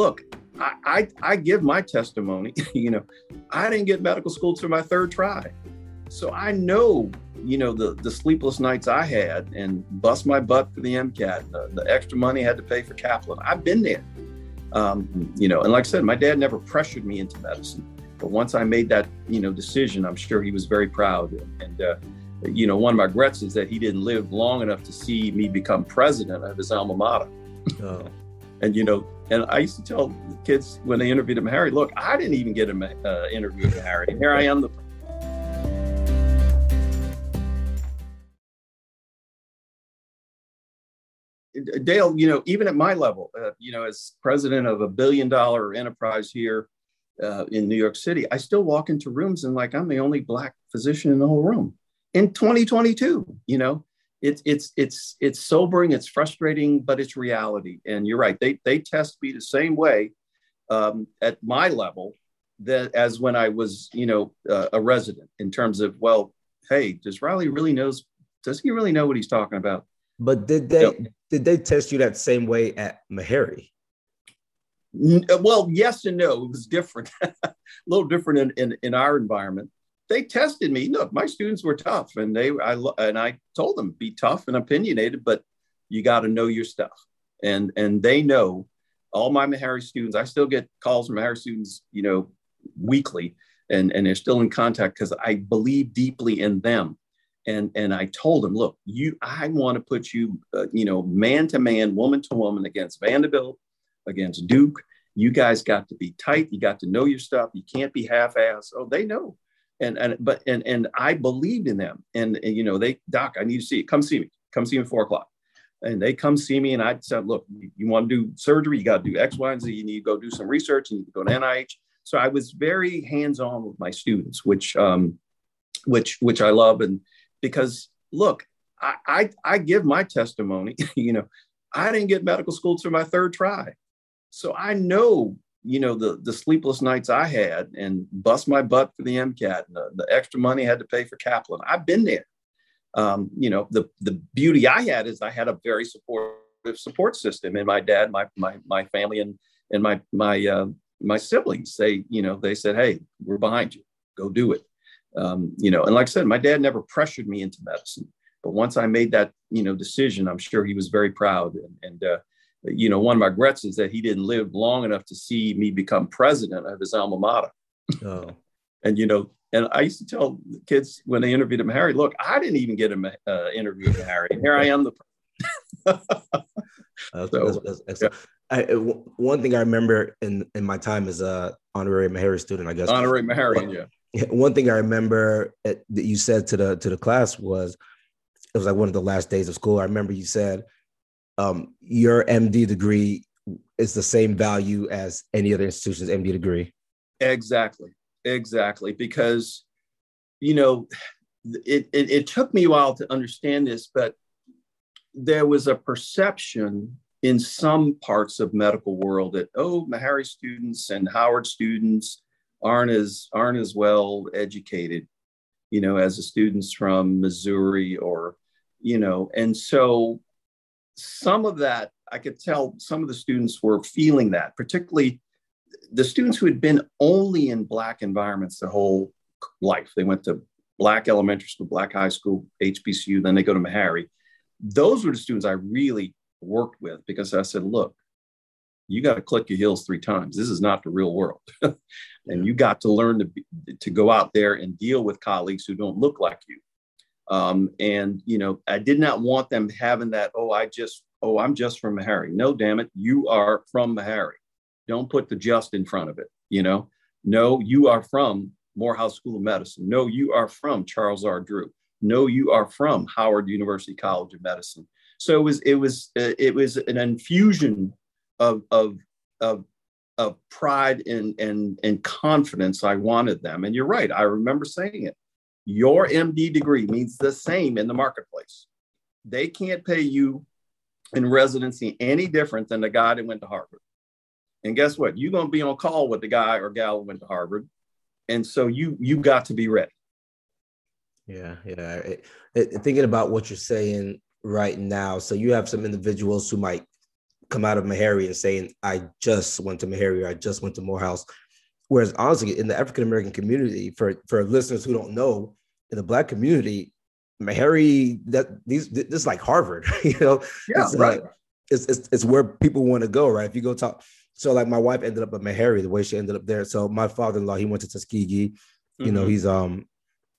look, I, I, I give my testimony. you know, I didn't get medical school to my third try. So I know, you know, the, the sleepless nights I had and bust my butt for the MCAT, the, the extra money I had to pay for Kaplan. I've been there. Um, you know, and like I said, my dad never pressured me into medicine. But once I made that, you know, decision, I'm sure he was very proud. And, uh, you know, one of my regrets is that he didn't live long enough to see me become president of his alma mater. Oh. And, you know, and I used to tell the kids when they interviewed him, Harry, look, I didn't even get an uh, interview with Meharry. Here I am, the Dale, you know, even at my level, uh, you know, as president of a billion dollar enterprise here uh, in New York City, I still walk into rooms and like I'm the only black physician in the whole room in 2022. You know, it's it's it's it's sobering, it's frustrating, but it's reality. And you're right; they they test me the same way um, at my level that as when I was, you know, uh, a resident. In terms of, well, hey, does Riley really knows? Does he really know what he's talking about? But did they know, did they test you that same way at Meharry? Well, yes and no. It was different, a little different in, in, in our environment they tested me. Look, my students were tough, and they I and I told them be tough and opinionated, but you got to know your stuff. And and they know all my Meharry students. I still get calls from Meharry students, you know, weekly, and and they're still in contact because I believe deeply in them. And and I told them, look, you, I want to put you, uh, you know, man to man, woman to woman against Vanderbilt, against Duke. You guys got to be tight. You got to know your stuff. You can't be half-ass. Oh, they know and and but and and I believed in them. And, and, you know, they doc, I need to see it. Come see me. Come see me at four o'clock. And they come see me, and I said, look, you, want to do surgery? You got to do X, Y, and Z. You need to go do some research. You need to go to NIH. So I was very hands-on with my students, which um, which which I love, and because look, I, I, I give my testimony. you know, I didn't get medical school to my third try, so I know you know the the sleepless nights I had and bust my butt for the MCAT and the, the extra money I had to pay for Kaplan. I've been there. Um, you know the the beauty I had is I had a very supportive support system in my dad, my my my family, and and my my uh, my siblings. They you know they said, hey, we're behind you. Go do it. Um, you know, and like I said, my dad never pressured me into medicine. But once I made that you know decision, I'm sure he was very proud and, and uh, you know, one of my regrets is that he didn't live long enough to see me become president of his alma mater. Oh. and, you know, and I used to tell kids when they interviewed him, Harry, look, I didn't even get an uh, interview with Meharry. Here I am. The so, that's, that's, yeah. I, one thing I remember in, in my time as a honorary Meharry student, I guess. Honorary Meharry, yeah. One thing I remember at, that you said to the to the class was, it was like one of the last days of school. I remember you said, um, your MD degree is the same value as any other institution's MD degree. Exactly, exactly. Because you know, it, it, it took me a while to understand this, but there was a perception in some parts of medical world that oh, Meharry students and Howard students aren't as aren't as well educated, you know, as the students from Missouri or you know, and so some of that, I could tell some of the students were feeling that, particularly the students who had been only in Black environments their whole life. They went to Black elementary school, Black high school, HBCU, then they go to Meharry. Those were the students I really worked with because I said, look, you got to click your heels three times. This is not the real world. and you got to learn to, be, to go out there and deal with colleagues who don't look like you. Um, and you know, I did not want them having that. Oh, I just, oh, I'm just from Meharry. No, damn it, you are from Meharry. Don't put the just in front of it. You know, no, you are from Morehouse School of Medicine. No, you are from Charles R. Drew. No, you are from Howard University College of Medicine. So it was, it was, uh, it was an infusion of of of of pride and and and confidence I wanted them. And you're right. I remember saying it your MD degree means the same in the marketplace. They can't pay you in residency any different than the guy that went to Harvard. And guess what? You're going to be on call with the guy or gal who went to Harvard. And so you you got to be ready. Yeah, yeah. It, it, thinking about what you're saying right now, so you have some individuals who might come out of Meharry and saying, I just went to Meharry or I just went to Morehouse. Whereas honestly, in the African American community, for, for listeners who don't know, in the black community, Meharry, that these this is like Harvard, you know. Yeah, it's, right. Uh, it's, it's, it's where people want to go, right? If you go talk, so like my wife ended up at Meharry, the way she ended up there. So my father-in-law, he went to Tuskegee. Mm-hmm. You know, mm-hmm. he's um,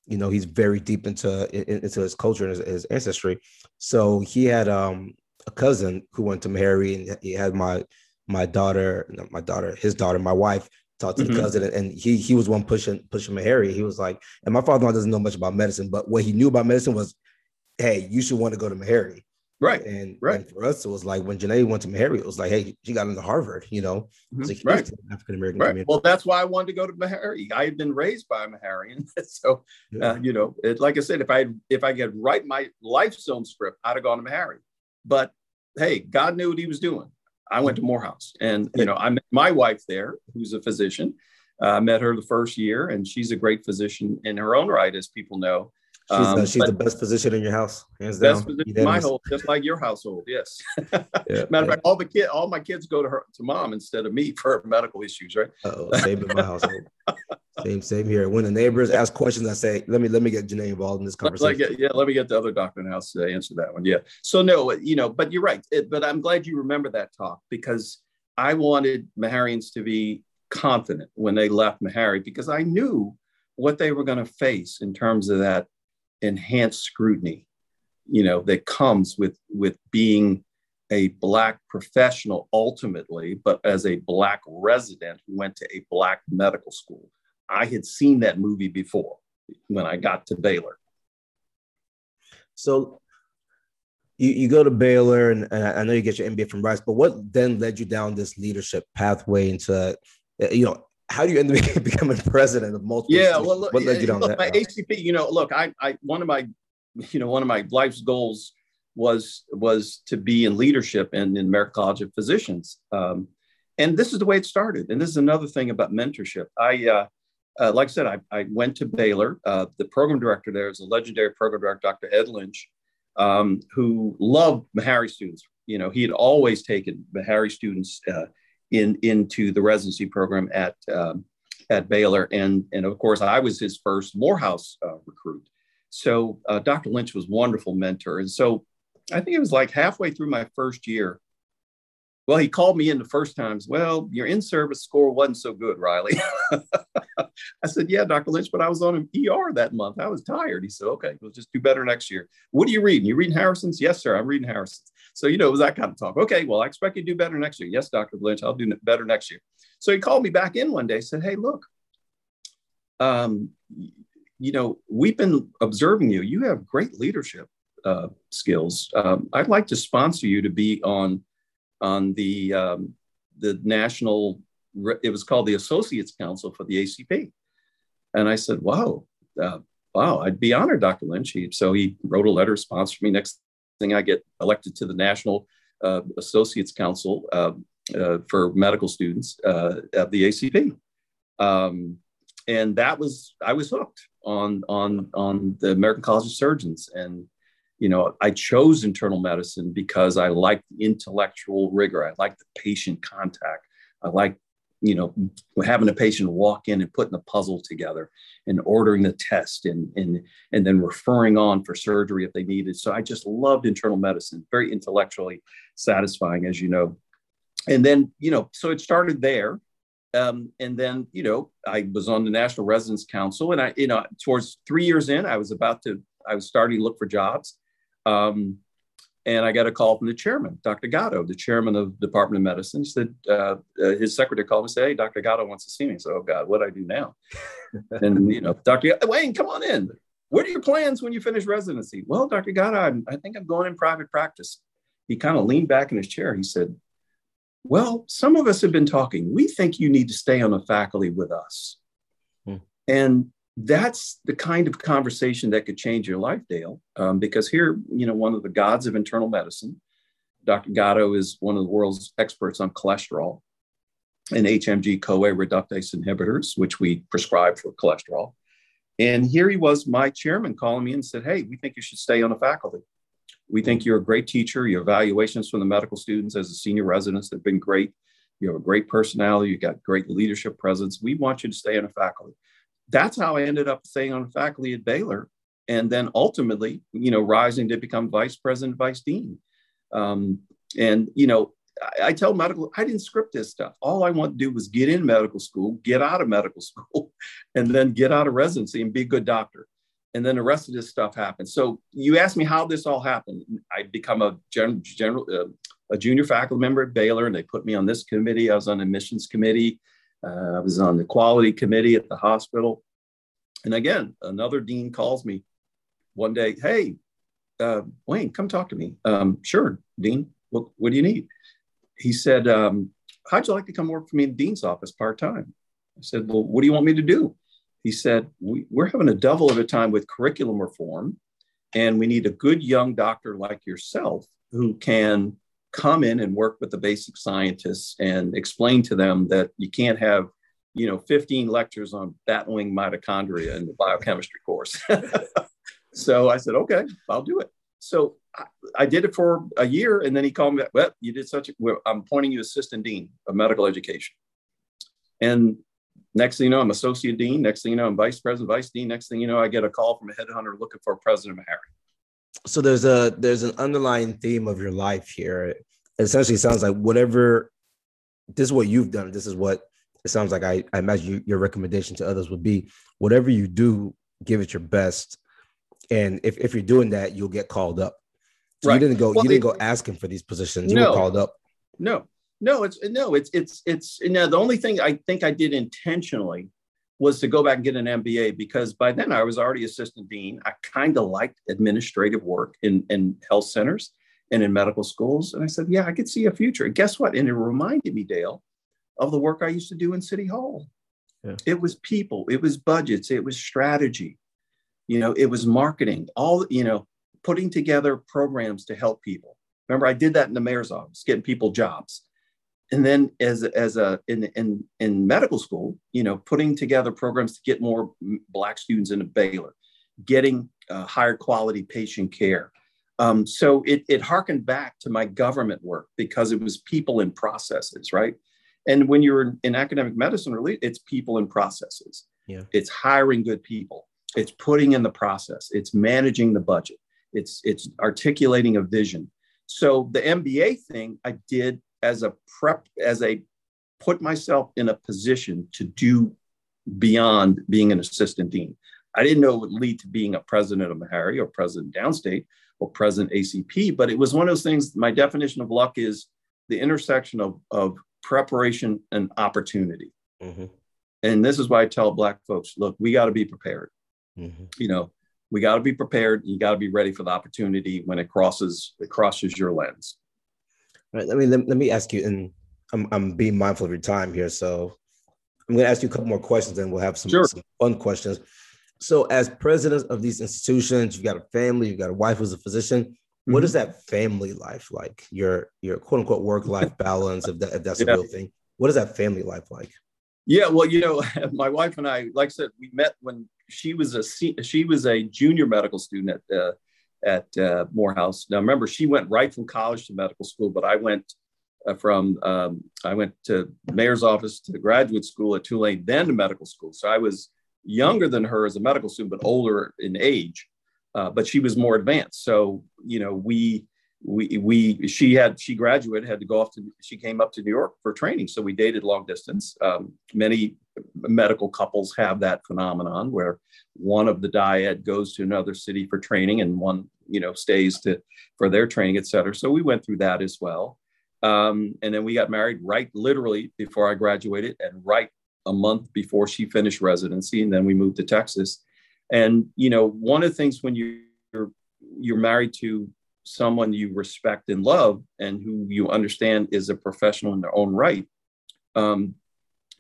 you know, he's very deep into into his culture and his, his ancestry. So he had um a cousin who went to Meharry, and he had my my daughter, my daughter, his daughter, my wife talked to mm-hmm. the cousin, and he he was one pushing pushing Meharry. He was like, and my father-in-law doesn't know much about medicine, but what he knew about medicine was, hey, you should want to go to Meharry. Right. And, right. and for us, it was like when Janae went to Meharry, it was like, hey, she got into Harvard, you know, mm-hmm. like right. African American right. community. Well, that's why I wanted to go to Meharry. I had been raised by a Meharian, so yeah. uh, you know, it, like I said, if I if I could write my life zone script, I'd have gone to Meharry. But hey, God knew what He was doing. I went to Morehouse, and you know, I met my wife there, who's a physician. Uh, I met her the first year, and she's a great physician in her own right, as people know. She's, uh, um, she's the best physician in your house, hands best down. Physician in my home, just like your household. Yes. yeah, Matter yeah. of fact, all the kid, all my kids go to her to mom instead of me for medical issues, right? oh same in my household. same, same here. When the neighbors ask questions, I say, "Let me, let me get Janae involved in this conversation." Get, yeah, let me get the other doctor in the house to answer that one. Yeah. So no, you know, but you're right. It, but I'm glad you remember that talk because I wanted Meharians to be confident when they left Meharry because I knew what they were going to face in terms of that enhanced scrutiny, you know, that comes with with being a black professional ultimately, but as a black resident who went to a black medical school. I had seen that movie before when I got to Baylor. So you, you go to Baylor, and, and I know you get your MBA from Rice, but what then led you down this leadership pathway into, you know, how do you end up becoming president of multiple? Yeah, well, look, what led you down look, that? My ACP, you know, look, I, I, one of my, you know, one of my life's goals was was to be in leadership and in American College of Physicians. Um, and this is the way it started. And this is another thing about mentorship. I, uh, uh, like I said, I, I went to Baylor. Uh, the program director there is a legendary program director, Dr. Ed Lynch, um, who loved Meharry students. You know, he had always taken Meharry students uh, in into the residency program at um, at Baylor, and and of course I was his first Morehouse uh, recruit. So uh, Dr. Lynch was wonderful mentor, and so I think it was like halfway through my first year. Well, he called me in the first times. Well, your in-service score wasn't so good, Riley. I said, "Yeah, Dr. Lynch, but I was on an ER that month. I was tired." He said, "Okay, we'll just do better next year." What are you reading? You reading Harrison's? Yes, sir. I'm reading Harrison's. So, you know, it was that kind of talk. Okay, well, I expect you to do better next year. Yes, Dr. Lynch, I'll do better next year. So he called me back in one day, said, Hey, look, um, you know, we've been observing you. You have great leadership uh, skills. Um, I'd like to sponsor you to be on on the um, the national. It was called the Associates Council for the ACP, and I said, "Wow, uh, wow, I'd be honored, Dr. Lynch." He, so he wrote a letter, sponsored me. Next thing I get elected to the National uh, Associates Council uh, uh, for medical students uh, at the ACP. Um, and that was, I was hooked on, on, on the American College of Surgeons. And, you know, I chose internal medicine because I liked the intellectual rigor. I liked the patient contact. I like you know, having a patient walk in and putting the puzzle together and ordering the test and, and, and then referring on for surgery if they needed. So I just loved internal medicine, very intellectually satisfying, as you know. And then, you know, so it started there. Um, and then, you know, I was on the National Residence Council and I, you know, towards three years in, I was about to, I was starting to look for jobs. Um, and I got a call from the chairman, Dr. Gotto, the chairman of the Department of Medicine. He said, uh, uh, his secretary called me and said, Hey, Dr. Gotto wants to see me. So, oh God, what do I do now? and, you know, Dr. Wayne, come on in. What are your plans when you finish residency? Well, Dr. Gotto, I'm, I think I'm going in private practice. He kind of leaned back in his chair. He said, Well, some of us have been talking. We think you need to stay on the faculty with us. Hmm. And that's the kind of conversation that could change your life, Dale. Um, because here, you know, one of the gods of internal medicine, Dr. Gotto is one of the world's experts on cholesterol and HMG CoA reductase inhibitors, which we prescribe for cholesterol. And here he was, my chairman, calling me and said, Hey, we think you should stay on the faculty. We think you're a great teacher. Your evaluations from the medical students as a senior residents have been great. You have a great personality. You've got great leadership presence. We want you to stay on the faculty. That's how I ended up staying on faculty at Baylor, and then ultimately, you know, rising to become vice president, vice dean. Um, and you know, I, I tell medical, I didn't script this stuff. All I want to do was get in medical school, get out of medical school, and then get out of residency and be a good doctor and then the rest of this stuff happened. So you asked me how this all happened. I become a general, general uh, a junior faculty member at Baylor, and they put me on this committee. I was on admissions committee. Uh, I was on the quality committee at the hospital. And again, another dean calls me one day. Hey, uh, Wayne, come talk to me. Um, sure, dean. What, what do you need? He said, um, "How'd you like to come work for me in dean's office part time?" I said, "Well, what do you want me to do?" he said, we, We're having a devil of a time with curriculum reform, and we need a good young doctor like yourself who can come in and work with the basic scientists and explain to them that you can't have you know 15 lectures on bat-wing mitochondria in the biochemistry course so i said okay i'll do it so I, I, did it for a year and then he called me well you did such a well, i'm appointing you assistant dean of medical education and Next thing you know, I'm associate dean. Next thing you know, I'm vice president, vice dean. Next thing you know, I get a call from a headhunter looking for a President Meharry. So there's a there's an underlying theme of your life here. It essentially sounds like whatever this is what you've done. This is what it sounds like. I, I imagine you, your recommendation to others would be whatever you do, give it your best. And if, if you're doing that, you'll get called up. So right. you didn't go well, you didn't go asking for these positions. You no, were called up. No, no, it's no, it's it's it's now the only thing I think I did intentionally was to go back and get an MBA because by then I was already assistant dean. I kind of liked administrative work in, in health centers and in medical schools. And I said, yeah, I could see a future. And guess what? And it reminded me, Dale, of the work I used to do in City Hall. Yeah. It was people, it was budgets, it was strategy, you know, it was marketing, all, you know, putting together programs to help people. Remember, I did that in the mayor's office, getting people jobs and then as as a in in in medical school, you know, putting together programs to get more black students into Baylor, getting uh, higher quality patient care. Um, so it it harkened back to my government work because it was people and processes, right? And when you're in, in academic medicine, really, it's people and processes. Yeah. It's hiring good people. It's putting in the process. It's managing the budget. It's it's articulating a vision. So the MBA thing I did as a prep, as a put myself in a position to do beyond being an assistant dean. I didn't know it would lead to being a president of Meharry or president downstate or president ACP, but it was one of those things. My definition of luck is the intersection of, of preparation and opportunity. Mm-hmm. And this is why I tell black folks, look, we got to be prepared. Mm-hmm. You know, we got to be prepared. You got to be ready for the opportunity when it crosses it crosses your lens. Right. I mean, let, let me ask you, and I'm, I'm being mindful of your time here. So I'm going to ask you a couple more questions and we'll have some, sure. some fun questions. So, as president of these institutions, you've got a family, you've got a wife who's a physician. Mm-hmm. What is that family life like? Your your quote unquote work life balance, if, that, if that's yeah. a real thing. What is that family life like? Yeah, well, you know, my wife and I, like I said, we met when she was a she was a junior medical student at uh, at uh, Morehouse. Now, remember, she went right from college to medical school, but I went uh, from um, I went to mayor's office to graduate school at Tulane, then to medical school. So I was younger than her as a medical student, but older in age. Uh, but she was more advanced. So you know, we we we she had she graduated had to go off to she came up to New York for training. So we dated long distance. Um, many medical couples have that phenomenon where one of the dyad goes to another city for training and one you know stays to for their training et cetera so we went through that as well um, and then we got married right literally before i graduated and right a month before she finished residency and then we moved to texas and you know one of the things when you're you're married to someone you respect and love and who you understand is a professional in their own right um,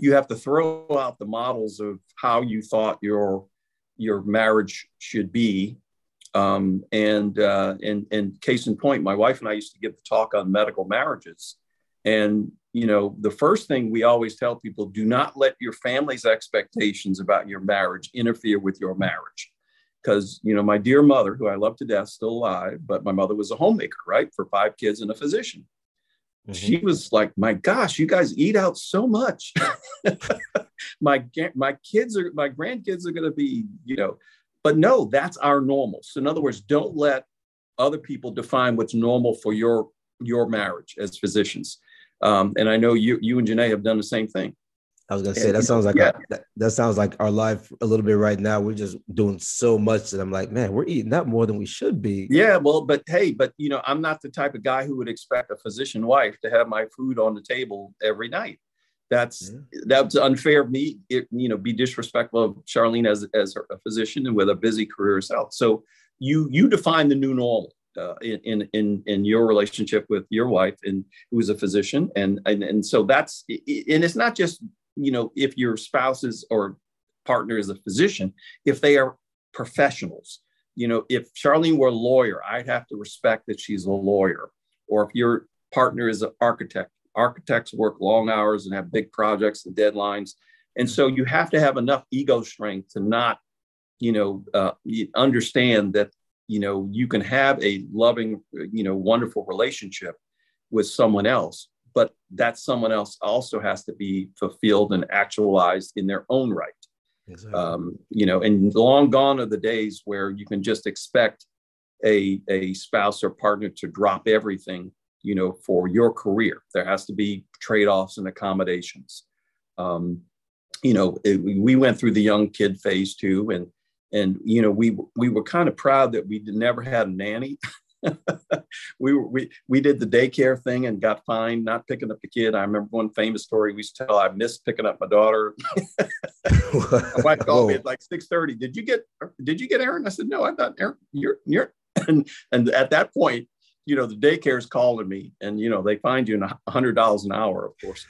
you have to throw out the models of how you thought your your marriage should be. Um, and, uh, and and case in point, my wife and I used to give the talk on medical marriages. And you know, the first thing we always tell people: do not let your family's expectations about your marriage interfere with your marriage. Because you know my dear mother, who I love to death, still alive, but my mother was a homemaker, right, for five kids and a physician. Mm-hmm. She was like, "My gosh, you guys eat out so much. my my kids are my grandkids are going to be, you know." But no, that's our normal. So in other words, don't let other people define what's normal for your your marriage as physicians. Um, and I know you you and Janae have done the same thing. I was gonna say that sounds like yeah. our, that, that, sounds like our life a little bit right now. We're just doing so much that I'm like, man, we're eating that more than we should be. Yeah, well, but hey, but you know, I'm not the type of guy who would expect a physician wife to have my food on the table every night. That's yeah. that's unfair of me. It, you know, be disrespectful of Charlene as as a physician and with a busy career herself. So you you define the new normal uh, in in in your relationship with your wife and who's a physician and and and so that's and it's not just you know if your spouses or partner is a physician if they are professionals you know if charlene were a lawyer i'd have to respect that she's a lawyer. Or if your partner is an architect architects work long hours and have big projects and deadlines. And so you have to have enough ego strength to not you know uh, understand that you know you can have a loving you know wonderful relationship with someone else but that someone else also has to be fulfilled and actualized in their own right. Exactly. um, you know and long gone are the days where you can just expect a, a spouse or partner to drop everything you know for your career. There has to be trade-offs and accommodations. Um, you know it, we went through the young kid phase too and and you know we we were kind of proud that we never had a nanny we we we did the daycare thing and got fined not picking up the kid. I remember one famous story we used to tell i missed picking up my daughter. My wife called me at like 6.30 did you get did you get aaron? I said no i thought aaron you're you're and and at that point you know the daycare's calling me and you know they find you a hundred dollars an hour of course.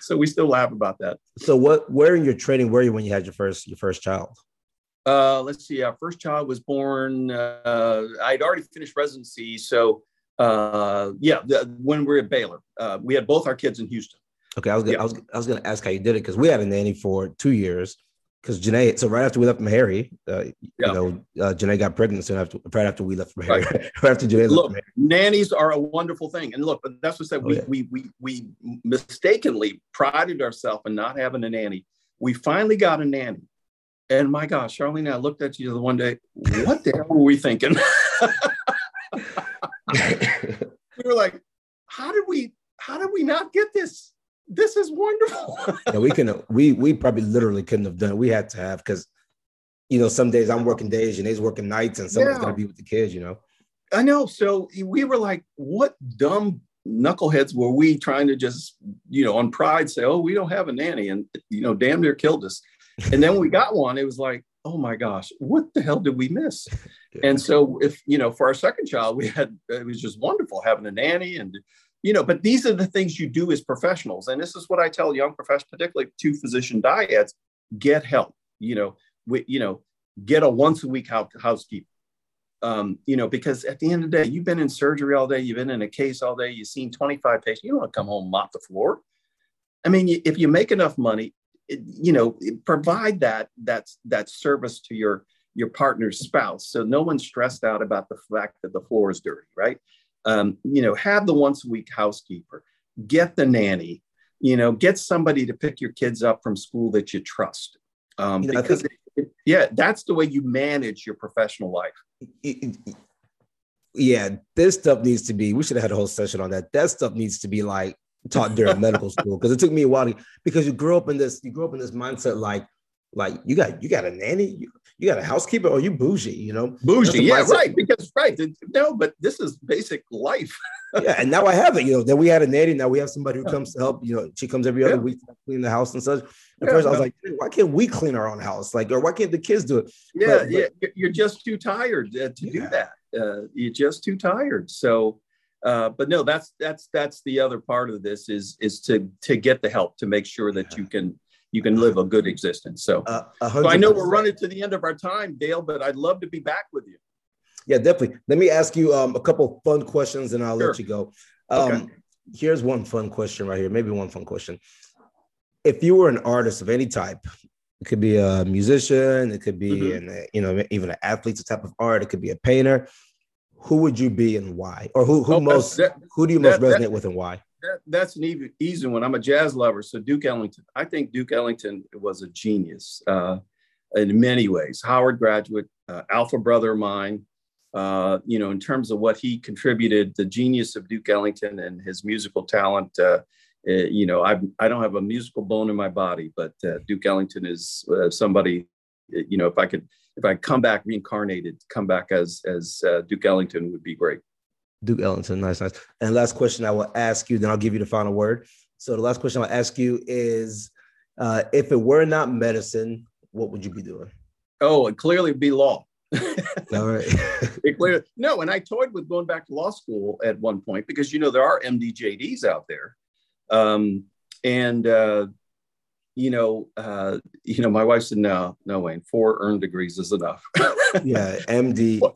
So we still laugh about that. So what where in your training were you when you had your first your first child? Uh, let's see. Our first child was born. Uh, I'd already finished residency, so uh, yeah. The, when we were at Baylor, uh, we had both our kids in Houston. Okay, I was gonna, yeah. I was I was going to ask how you did it because we had a nanny for two years, because Janae, so right after we left from Meharry, uh, yeah. you know, uh, Janae got pregnant soon after, right after we left from Meharry. Right, right after Janae look, nannies are a wonderful thing, and look, that's what I said. Oh, we, yeah. we we we mistakenly prided ourselves in not having a nanny. We finally got a nanny, and my gosh, Charlene, I looked at you the one day. What the hell were we thinking? we were like, how did we? How did we not get this? this is wonderful. yeah, we can we we probably literally couldn't have done it. We had to have because you know, some days I'm working days and he's working nights and someone's yeah. gonna be with the kids, you know. I know. So we were like, what dumb knuckleheads were we trying to just, you know, on pride say, oh, we don't have a nanny, and you know, damn near killed us. And then we got one, it was like, oh my gosh, what the hell did we miss? Yeah. And so if you know, for our second child, we had it was just wonderful having a nanny and you know, but these are the things you do as professionals. And this is what I tell young professionals, particularly two physician dyads, get help, you know, we, you know, get a once a week house, housekeeper. Um, you know, because at the end of the day, you've been in surgery all day, you've been in a case all day, you've seen 25 patients, you don't want to come home mop the floor. I mean, if you make enough money, you know, provide that that's that service to your your partner's spouse, so no one's stressed out about the fact that the floor is dirty, right? um, you know, have the once a week housekeeper, get the nanny, you know, get somebody to pick your kids up from school that you trust. Um, because, think, it, yeah, that's the way you manage your professional life. It, it, yeah, this stuff needs to be, we should have had a whole session on that. That stuff needs to be like taught during medical school because it took me a while to, because you grow up in this, you grow up in this mindset like, like you got you got a nanny, you, you got a housekeeper, or you bougie, you know? Bougie, yeah, right. Because right, no, but this is basic life. yeah, and now I have it. You know, then we had a nanny. Now we have somebody who comes to help. You know, she comes every other yeah. week to clean the house and such. At yeah, first, I was like, why can't we clean our own house? Like, or why can't the kids do it? Yeah, but, yeah, you're just too tired uh, to do that. Uh, you're just too tired. So, uh, but no, that's that's that's the other part of this is is to to get the help to make sure that you can you can live a good existence. So, uh, so I know we're running to the end of our time, Dale, but I'd love to be back with you. Yeah, definitely. Let me ask you um, a couple fun questions and I'll sure. let you go. Um, okay. Here's one fun question right here. Maybe one fun question. If you were an artist of any type It could be a musician. It could be mm-hmm. an, you know, even an athlete, athlete's type of art. It could be a painter. Who would you be and why? Or who who oh, most that, who do you most that, resonate that, with and why? that's an easy, easy one. I'm a jazz lover, so Duke Ellington. I think Duke Ellington was a genius uh, in many ways. Howard graduate, uh, alpha brother of mine. Uh, you know, in terms of what he contributed, the genius of Duke Ellington and his musical talent. Uh, uh, you know, I I don't have a musical bone in my body, but uh, Duke Ellington is uh, somebody. You know, if I could, if I come back reincarnated, come back as as Duke Ellington would be great. Duke Ellington, nice, nice. And last question I will ask you, then I'll give you the final word. So the last question I'll ask you is, if it were not medicine, what would you be doing? Oh, it clearly would be law. All right. clear, no, and I toyed with going back to law school at one point because you know there are MDJDs out there, um, and uh, you know, uh, you know, my wife said, "No, no, Wayne, four earned degrees is enough." yeah, MD, four,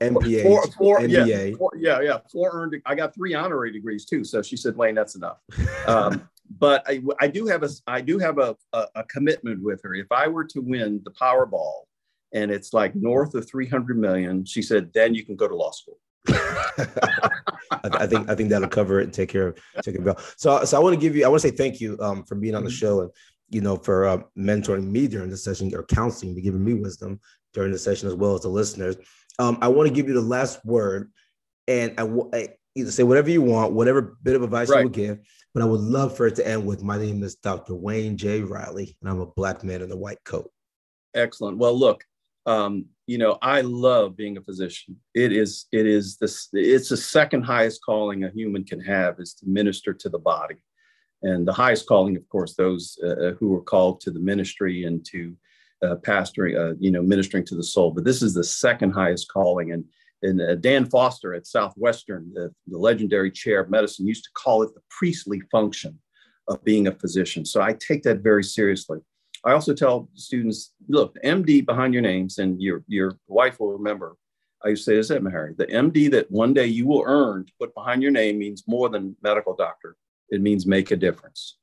four, MBA. Yeah, four, yeah, yeah, four earned. I got three honorary degrees too, so she said, "Wayne, that's enough." Um, but I, I do have a, I do have a, a, a commitment with her. If I were to win the Powerball and it's like north of 300 million. She said, then you can go to law school. I, think I think that'll cover it and take care of take care of So so I want to give you I want to say thank you um, for being on the mm-hmm. show and you know for uh, mentoring me during the session or counseling, giving me wisdom during the session as well as the listeners. Um, I want to give you the last word, and I, I either say whatever you want, whatever bit of advice right. you would give, but I would love for it to end with my name is Dr. Wayne J. Riley, and I'm a black man in a white coat. Excellent. Well, look, um, you know, I love being a physician. It is, it is this, it's the second highest calling a human can have is to minister to the body. And the highest calling, of course, those uh, uh who are called to the ministry and to uh, pastoring, uh, you know, ministering to the soul. But this is the second highest calling. And, and uh, Dan Foster at Southwestern, the, the legendary chair of medicine, used to call it the priestly function of being a physician. So I take that very seriously. I also tell students, look, MD behind your names, and your your wife will remember. I used to say this at Meharry, the MD that one day you will earn to put behind your name means more than medical doctor. It means make a difference.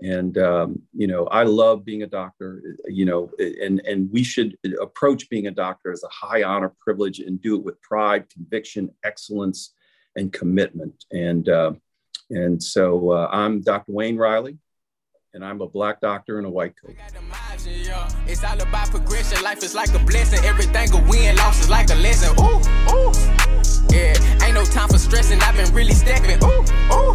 And um, you know, I love being a doctor. You know, and and we should approach being a doctor as a high honor privilege and do it with pride, conviction, excellence, and commitment. And uh, and so uh, I'm Dr. Wayne Riley and I'm a black doctor in a white coat. It's all about progression. Life is like a blessing. Everything a win, loss is like a lesson. Ooh, ooh. Yeah, ain't no time for stressing. I've been really stepping. Ooh, ooh.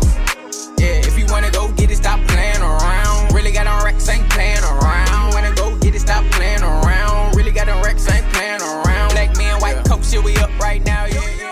Yeah, if you wanna go get it, stop playing around. Really got on racks, ain't playing around. Wanna go get it, stop playing around. Really got on racks, ain't playing around. Black man, white coat, shit, we up right now. Yeah.